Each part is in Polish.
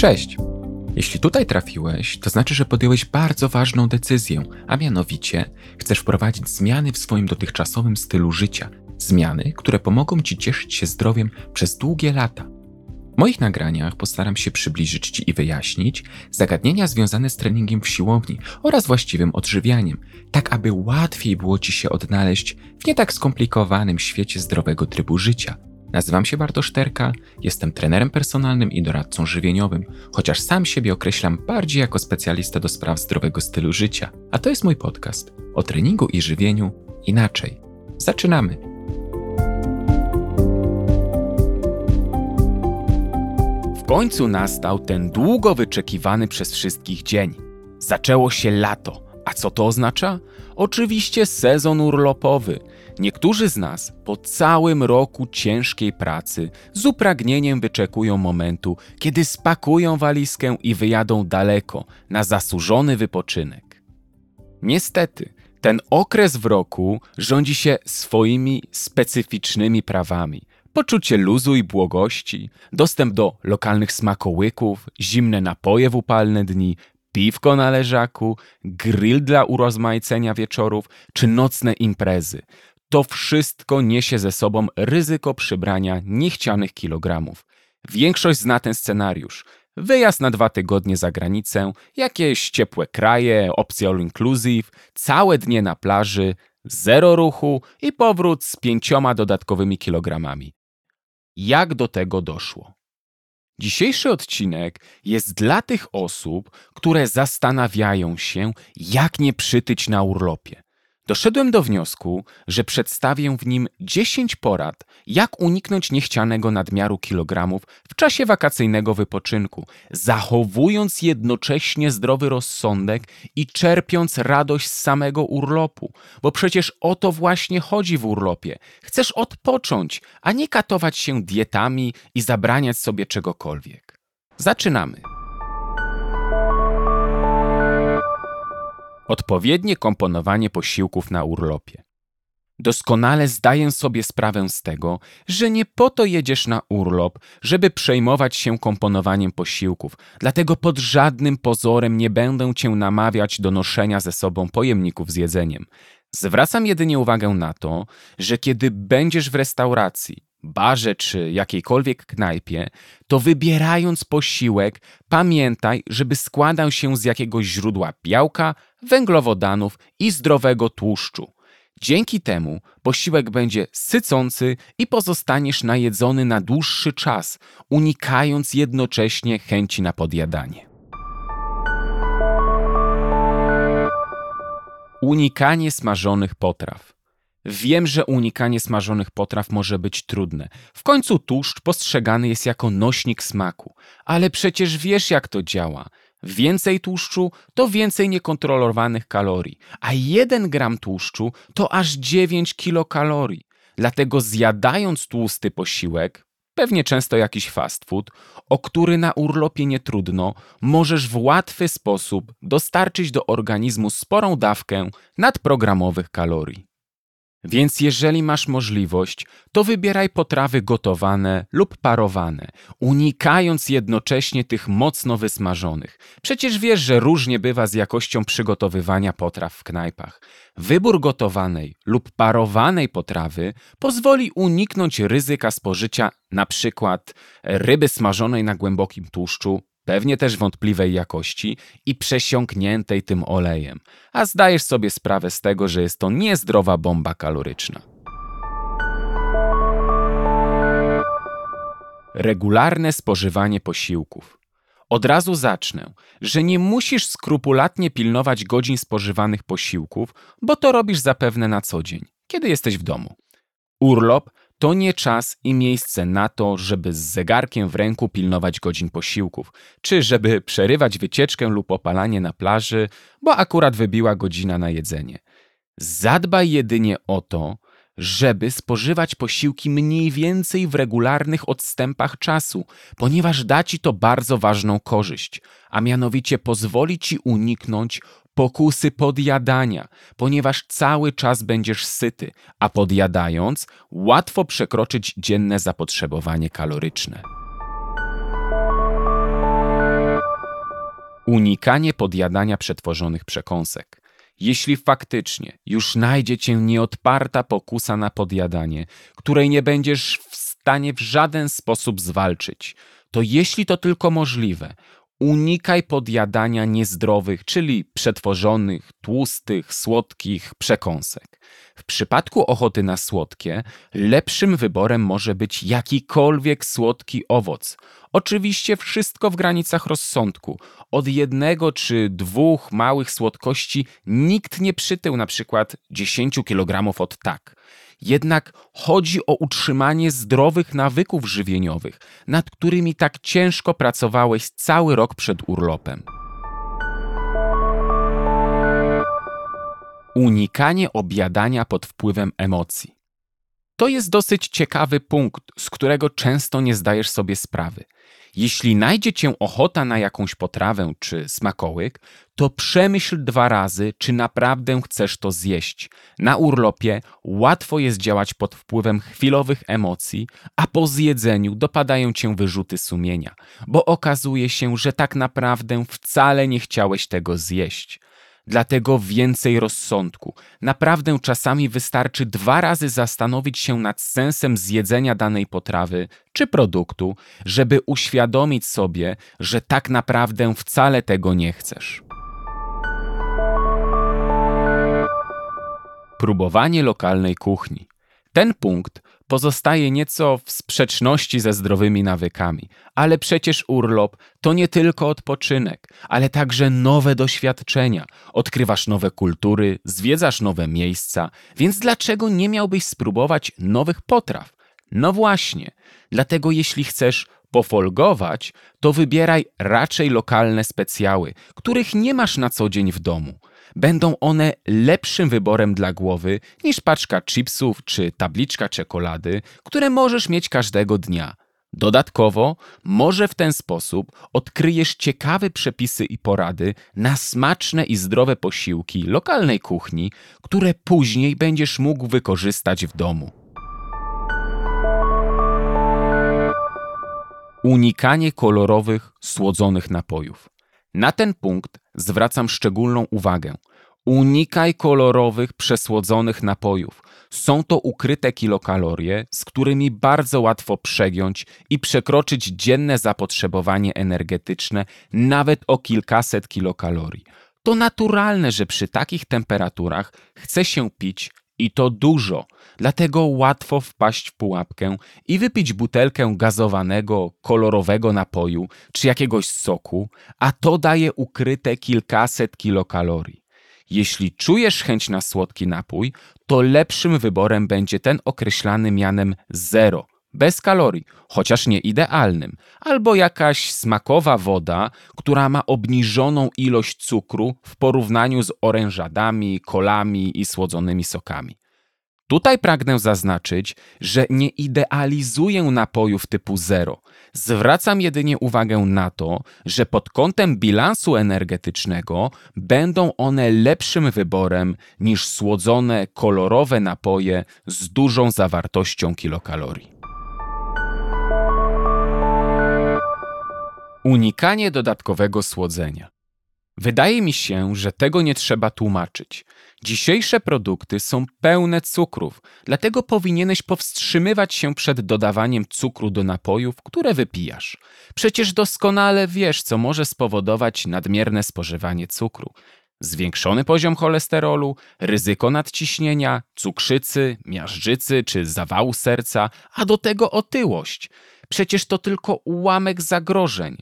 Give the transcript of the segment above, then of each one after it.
Cześć! Jeśli tutaj trafiłeś, to znaczy, że podjąłeś bardzo ważną decyzję, a mianowicie chcesz wprowadzić zmiany w swoim dotychczasowym stylu życia. Zmiany, które pomogą Ci cieszyć się zdrowiem przez długie lata. W moich nagraniach postaram się przybliżyć Ci i wyjaśnić zagadnienia związane z treningiem w siłowni oraz właściwym odżywianiem, tak aby łatwiej było Ci się odnaleźć w nie tak skomplikowanym świecie zdrowego trybu życia – Nazywam się Bartosz Terka, jestem trenerem personalnym i doradcą żywieniowym, chociaż sam siebie określam bardziej jako specjalista do spraw zdrowego stylu życia. A to jest mój podcast o treningu i żywieniu inaczej. Zaczynamy! W końcu nastał ten długo wyczekiwany przez wszystkich dzień. Zaczęło się lato. A co to oznacza? Oczywiście sezon urlopowy – Niektórzy z nas po całym roku ciężkiej pracy z upragnieniem wyczekują momentu, kiedy spakują walizkę i wyjadą daleko na zasłużony wypoczynek. Niestety, ten okres w roku rządzi się swoimi specyficznymi prawami. Poczucie luzu i błogości, dostęp do lokalnych smakołyków, zimne napoje w upalne dni, piwko na leżaku, grill dla urozmaicenia wieczorów czy nocne imprezy. To wszystko niesie ze sobą ryzyko przybrania niechcianych kilogramów. Większość zna ten scenariusz. Wyjazd na dwa tygodnie za granicę, jakieś ciepłe kraje, opcje all inclusive, całe dnie na plaży, zero ruchu i powrót z pięcioma dodatkowymi kilogramami. Jak do tego doszło? Dzisiejszy odcinek jest dla tych osób, które zastanawiają się, jak nie przytyć na urlopie. Doszedłem do wniosku, że przedstawię w nim 10 porad, jak uniknąć niechcianego nadmiaru kilogramów w czasie wakacyjnego wypoczynku, zachowując jednocześnie zdrowy rozsądek i czerpiąc radość z samego urlopu, bo przecież o to właśnie chodzi w urlopie. Chcesz odpocząć, a nie katować się dietami i zabraniać sobie czegokolwiek. Zaczynamy. Odpowiednie komponowanie posiłków na urlopie. Doskonale zdaję sobie sprawę z tego, że nie po to jedziesz na urlop, żeby przejmować się komponowaniem posiłków, dlatego pod żadnym pozorem nie będę cię namawiać do noszenia ze sobą pojemników z jedzeniem. Zwracam jedynie uwagę na to, że kiedy będziesz w restauracji, barze czy jakiejkolwiek knajpie, to wybierając posiłek, pamiętaj, żeby składał się z jakiegoś źródła białka, węglowodanów i zdrowego tłuszczu. Dzięki temu posiłek będzie sycący i pozostaniesz najedzony na dłuższy czas, unikając jednocześnie chęci na podjadanie. Unikanie smażonych potraw. Wiem, że unikanie smażonych potraw może być trudne. W końcu tłuszcz postrzegany jest jako nośnik smaku. Ale przecież wiesz, jak to działa. Więcej tłuszczu to więcej niekontrolowanych kalorii, a 1 gram tłuszczu to aż 9 kilokalorii. Dlatego zjadając tłusty posiłek, pewnie często jakiś fast food, o który na urlopie nie trudno, możesz w łatwy sposób dostarczyć do organizmu sporą dawkę nadprogramowych kalorii. Więc jeżeli masz możliwość, to wybieraj potrawy gotowane lub parowane, unikając jednocześnie tych mocno wysmażonych. Przecież wiesz, że różnie bywa z jakością przygotowywania potraw w knajpach. Wybór gotowanej lub parowanej potrawy pozwoli uniknąć ryzyka spożycia np. ryby smażonej na głębokim tłuszczu pewnie też wątpliwej jakości i przesiąkniętej tym olejem, a zdajesz sobie sprawę z tego, że jest to niezdrowa bomba kaloryczna. Regularne spożywanie posiłków. Od razu zacznę, że nie musisz skrupulatnie pilnować godzin spożywanych posiłków, bo to robisz zapewne na co dzień, kiedy jesteś w domu. Urlop to nie czas i miejsce na to, żeby z zegarkiem w ręku pilnować godzin posiłków, czy żeby przerywać wycieczkę lub opalanie na plaży, bo akurat wybiła godzina na jedzenie. Zadbaj jedynie o to, żeby spożywać posiłki mniej więcej w regularnych odstępach czasu, ponieważ da ci to bardzo ważną korzyść, a mianowicie pozwoli ci uniknąć pokusy podjadania, ponieważ cały czas będziesz syty, a podjadając łatwo przekroczyć dzienne zapotrzebowanie kaloryczne. Unikanie podjadania przetworzonych przekąsek. Jeśli faktycznie już najdzie cię nieodparta pokusa na podjadanie, której nie będziesz w stanie w żaden sposób zwalczyć, to jeśli to tylko możliwe, unikaj podjadania niezdrowych, czyli przetworzonych, tłustych, słodkich przekąsek. W przypadku ochoty na słodkie, lepszym wyborem może być jakikolwiek słodki owoc. Oczywiście wszystko w granicach rozsądku. Od jednego czy dwóch małych słodkości nikt nie przytył na przykład 10 kg od tak. Jednak chodzi o utrzymanie zdrowych nawyków żywieniowych, nad którymi tak ciężko pracowałeś cały rok przed urlopem. Unikanie objadania pod wpływem emocji. To jest dosyć ciekawy punkt, z którego często nie zdajesz sobie sprawy. Jeśli najdzie cię ochota na jakąś potrawę czy smakołyk, to przemyśl dwa razy, czy naprawdę chcesz to zjeść. Na urlopie łatwo jest działać pod wpływem chwilowych emocji, a po zjedzeniu dopadają cię wyrzuty sumienia, bo okazuje się, że tak naprawdę wcale nie chciałeś tego zjeść. Dlatego więcej rozsądku. Naprawdę czasami wystarczy dwa razy zastanowić się nad sensem zjedzenia danej potrawy czy produktu, żeby uświadomić sobie, że tak naprawdę wcale tego nie chcesz. Próbowanie lokalnej kuchni. Ten punkt pozostaje nieco w sprzeczności ze zdrowymi nawykami, ale przecież urlop to nie tylko odpoczynek, ale także nowe doświadczenia. Odkrywasz nowe kultury, zwiedzasz nowe miejsca, więc dlaczego nie miałbyś spróbować nowych potraw? No właśnie, dlatego jeśli chcesz pofolgować, to wybieraj raczej lokalne specjały, których nie masz na co dzień w domu będą one lepszym wyborem dla głowy niż paczka chipsów czy tabliczka czekolady, które możesz mieć każdego dnia. Dodatkowo, może w ten sposób odkryjesz ciekawe przepisy i porady na smaczne i zdrowe posiłki lokalnej kuchni, które później będziesz mógł wykorzystać w domu. Unikanie kolorowych, słodzonych napojów. Na ten punkt zwracam szczególną uwagę. Unikaj kolorowych, przesłodzonych napojów. Są to ukryte kilokalorie, z którymi bardzo łatwo przegiąć i przekroczyć dzienne zapotrzebowanie energetyczne nawet o kilkaset kilokalorii. To naturalne, że przy takich temperaturach chce się pić i to dużo, dlatego łatwo wpaść w pułapkę i wypić butelkę gazowanego, kolorowego napoju czy jakiegoś soku, a to daje ukryte kilkaset kilokalorii. Jeśli czujesz chęć na słodki napój, to lepszym wyborem będzie ten określany mianem zero, bez kalorii, chociaż nie idealnym, albo jakaś smakowa woda, która ma obniżoną ilość cukru w porównaniu z orężadami, kolami i słodzonymi sokami. Tutaj pragnę zaznaczyć, że nie idealizuję napojów typu zero. Zwracam jedynie uwagę na to, że pod kątem bilansu energetycznego będą one lepszym wyborem niż słodzone, kolorowe napoje z dużą zawartością kilokalorii. Unikanie dodatkowego słodzenia. Wydaje mi się, że tego nie trzeba tłumaczyć. Dzisiejsze produkty są pełne cukrów, dlatego powinieneś powstrzymywać się przed dodawaniem cukru do napojów, które wypijasz. Przecież doskonale wiesz, co może spowodować nadmierne spożywanie cukru. Zwiększony poziom cholesterolu, ryzyko nadciśnienia, cukrzycy, miażdżycy czy zawału serca, a do tego otyłość. Przecież to tylko ułamek zagrożeń.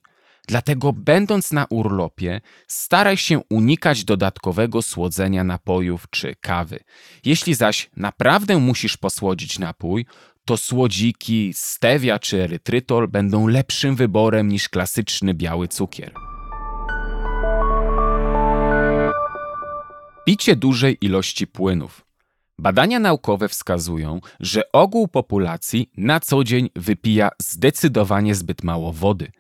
Dlatego, będąc na urlopie, staraj się unikać dodatkowego słodzenia napojów czy kawy. Jeśli zaś naprawdę musisz posłodzić napój, to słodziki, stevia czy erytrytol będą lepszym wyborem niż klasyczny biały cukier. Picie dużej ilości płynów. Badania naukowe wskazują, że ogół populacji na co dzień wypija zdecydowanie zbyt mało wody.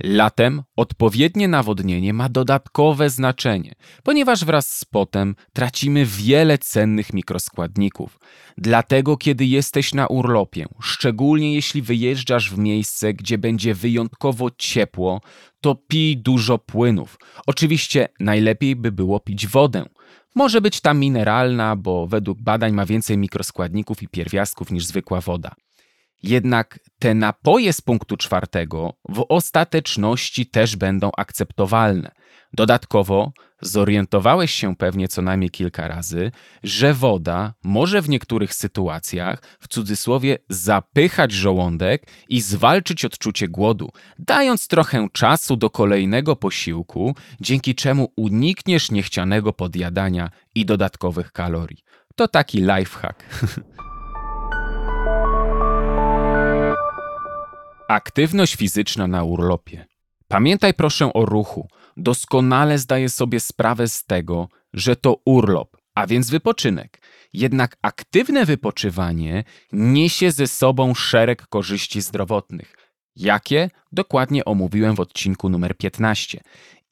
Latem odpowiednie nawodnienie ma dodatkowe znaczenie, ponieważ wraz z potem tracimy wiele cennych mikroskładników. Dlatego, kiedy jesteś na urlopie, szczególnie jeśli wyjeżdżasz w miejsce, gdzie będzie wyjątkowo ciepło, to pij dużo płynów. Oczywiście najlepiej by było pić wodę. Może być ta mineralna, bo według badań ma więcej mikroskładników i pierwiastków niż zwykła woda. Jednak te napoje z punktu czwartego w ostateczności też będą akceptowalne. Dodatkowo zorientowałeś się pewnie co najmniej kilka razy, że woda może w niektórych sytuacjach, w cudzysłowie, zapychać żołądek i zwalczyć odczucie głodu, dając trochę czasu do kolejnego posiłku, dzięki czemu unikniesz niechcianego podjadania i dodatkowych kalorii. To taki lifehack. Aktywność fizyczna na urlopie. Pamiętaj proszę o ruchu. Doskonale zdaję sobie sprawę z tego, że to urlop, a więc wypoczynek. Jednak aktywne wypoczywanie niesie ze sobą szereg korzyści zdrowotnych. Jakie? Dokładnie omówiłem w odcinku numer 15.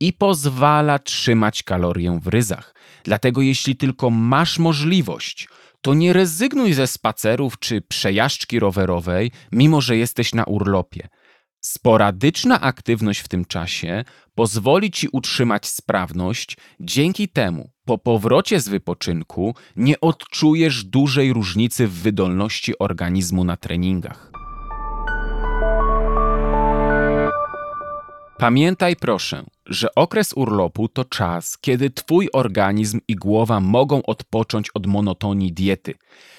I pozwala trzymać kalorię w ryzach. Dlatego jeśli tylko masz możliwość, to nie rezygnuj ze spacerów czy przejażdżki rowerowej, mimo że jesteś na urlopie. Sporadyczna aktywność w tym czasie pozwoli ci utrzymać sprawność, dzięki temu po powrocie z wypoczynku nie odczujesz dużej różnicy w wydolności organizmu na treningach. Pamiętaj proszę, że okres urlopu to czas, kiedy Twój organizm i głowa mogą odpocząć od monotonii diety.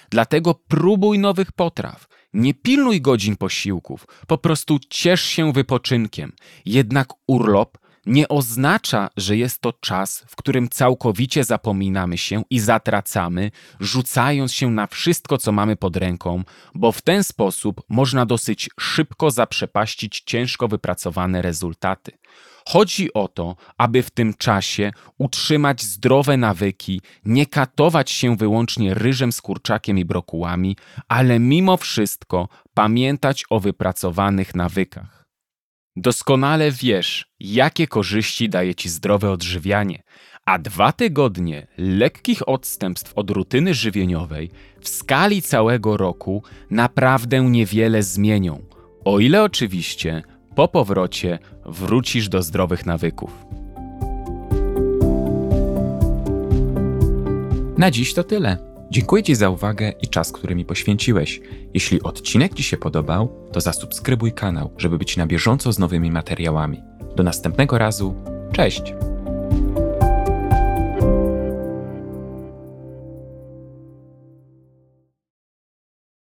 Dlatego próbuj nowych potraw. Nie pilnuj godzin posiłków, po prostu ciesz się wypoczynkiem. Jednak urlop nie oznacza, że jest to czas, w którym całkowicie zapominamy się i zatracamy, rzucając się na wszystko, co mamy pod ręką, bo w ten sposób można dosyć szybko zaprzepaścić ciężko wypracowane rezultaty. Chodzi o to, aby w tym czasie utrzymać zdrowe nawyki, nie katować się wyłącznie ryżem z kurczakiem i brokułami, ale mimo wszystko pamiętać o wypracowanych nawykach. Doskonale wiesz, jakie korzyści daje ci zdrowe odżywianie, a dwa tygodnie lekkich odstępstw od rutyny żywieniowej w skali całego roku naprawdę niewiele zmienią, o ile oczywiście po powrocie wrócisz do zdrowych nawyków. Na dziś to tyle. Dziękuję Ci za uwagę i czas, który mi poświęciłeś. Jeśli odcinek Ci się podobał, to zasubskrybuj kanał, żeby być na bieżąco z nowymi materiałami. Do następnego razu. Cześć!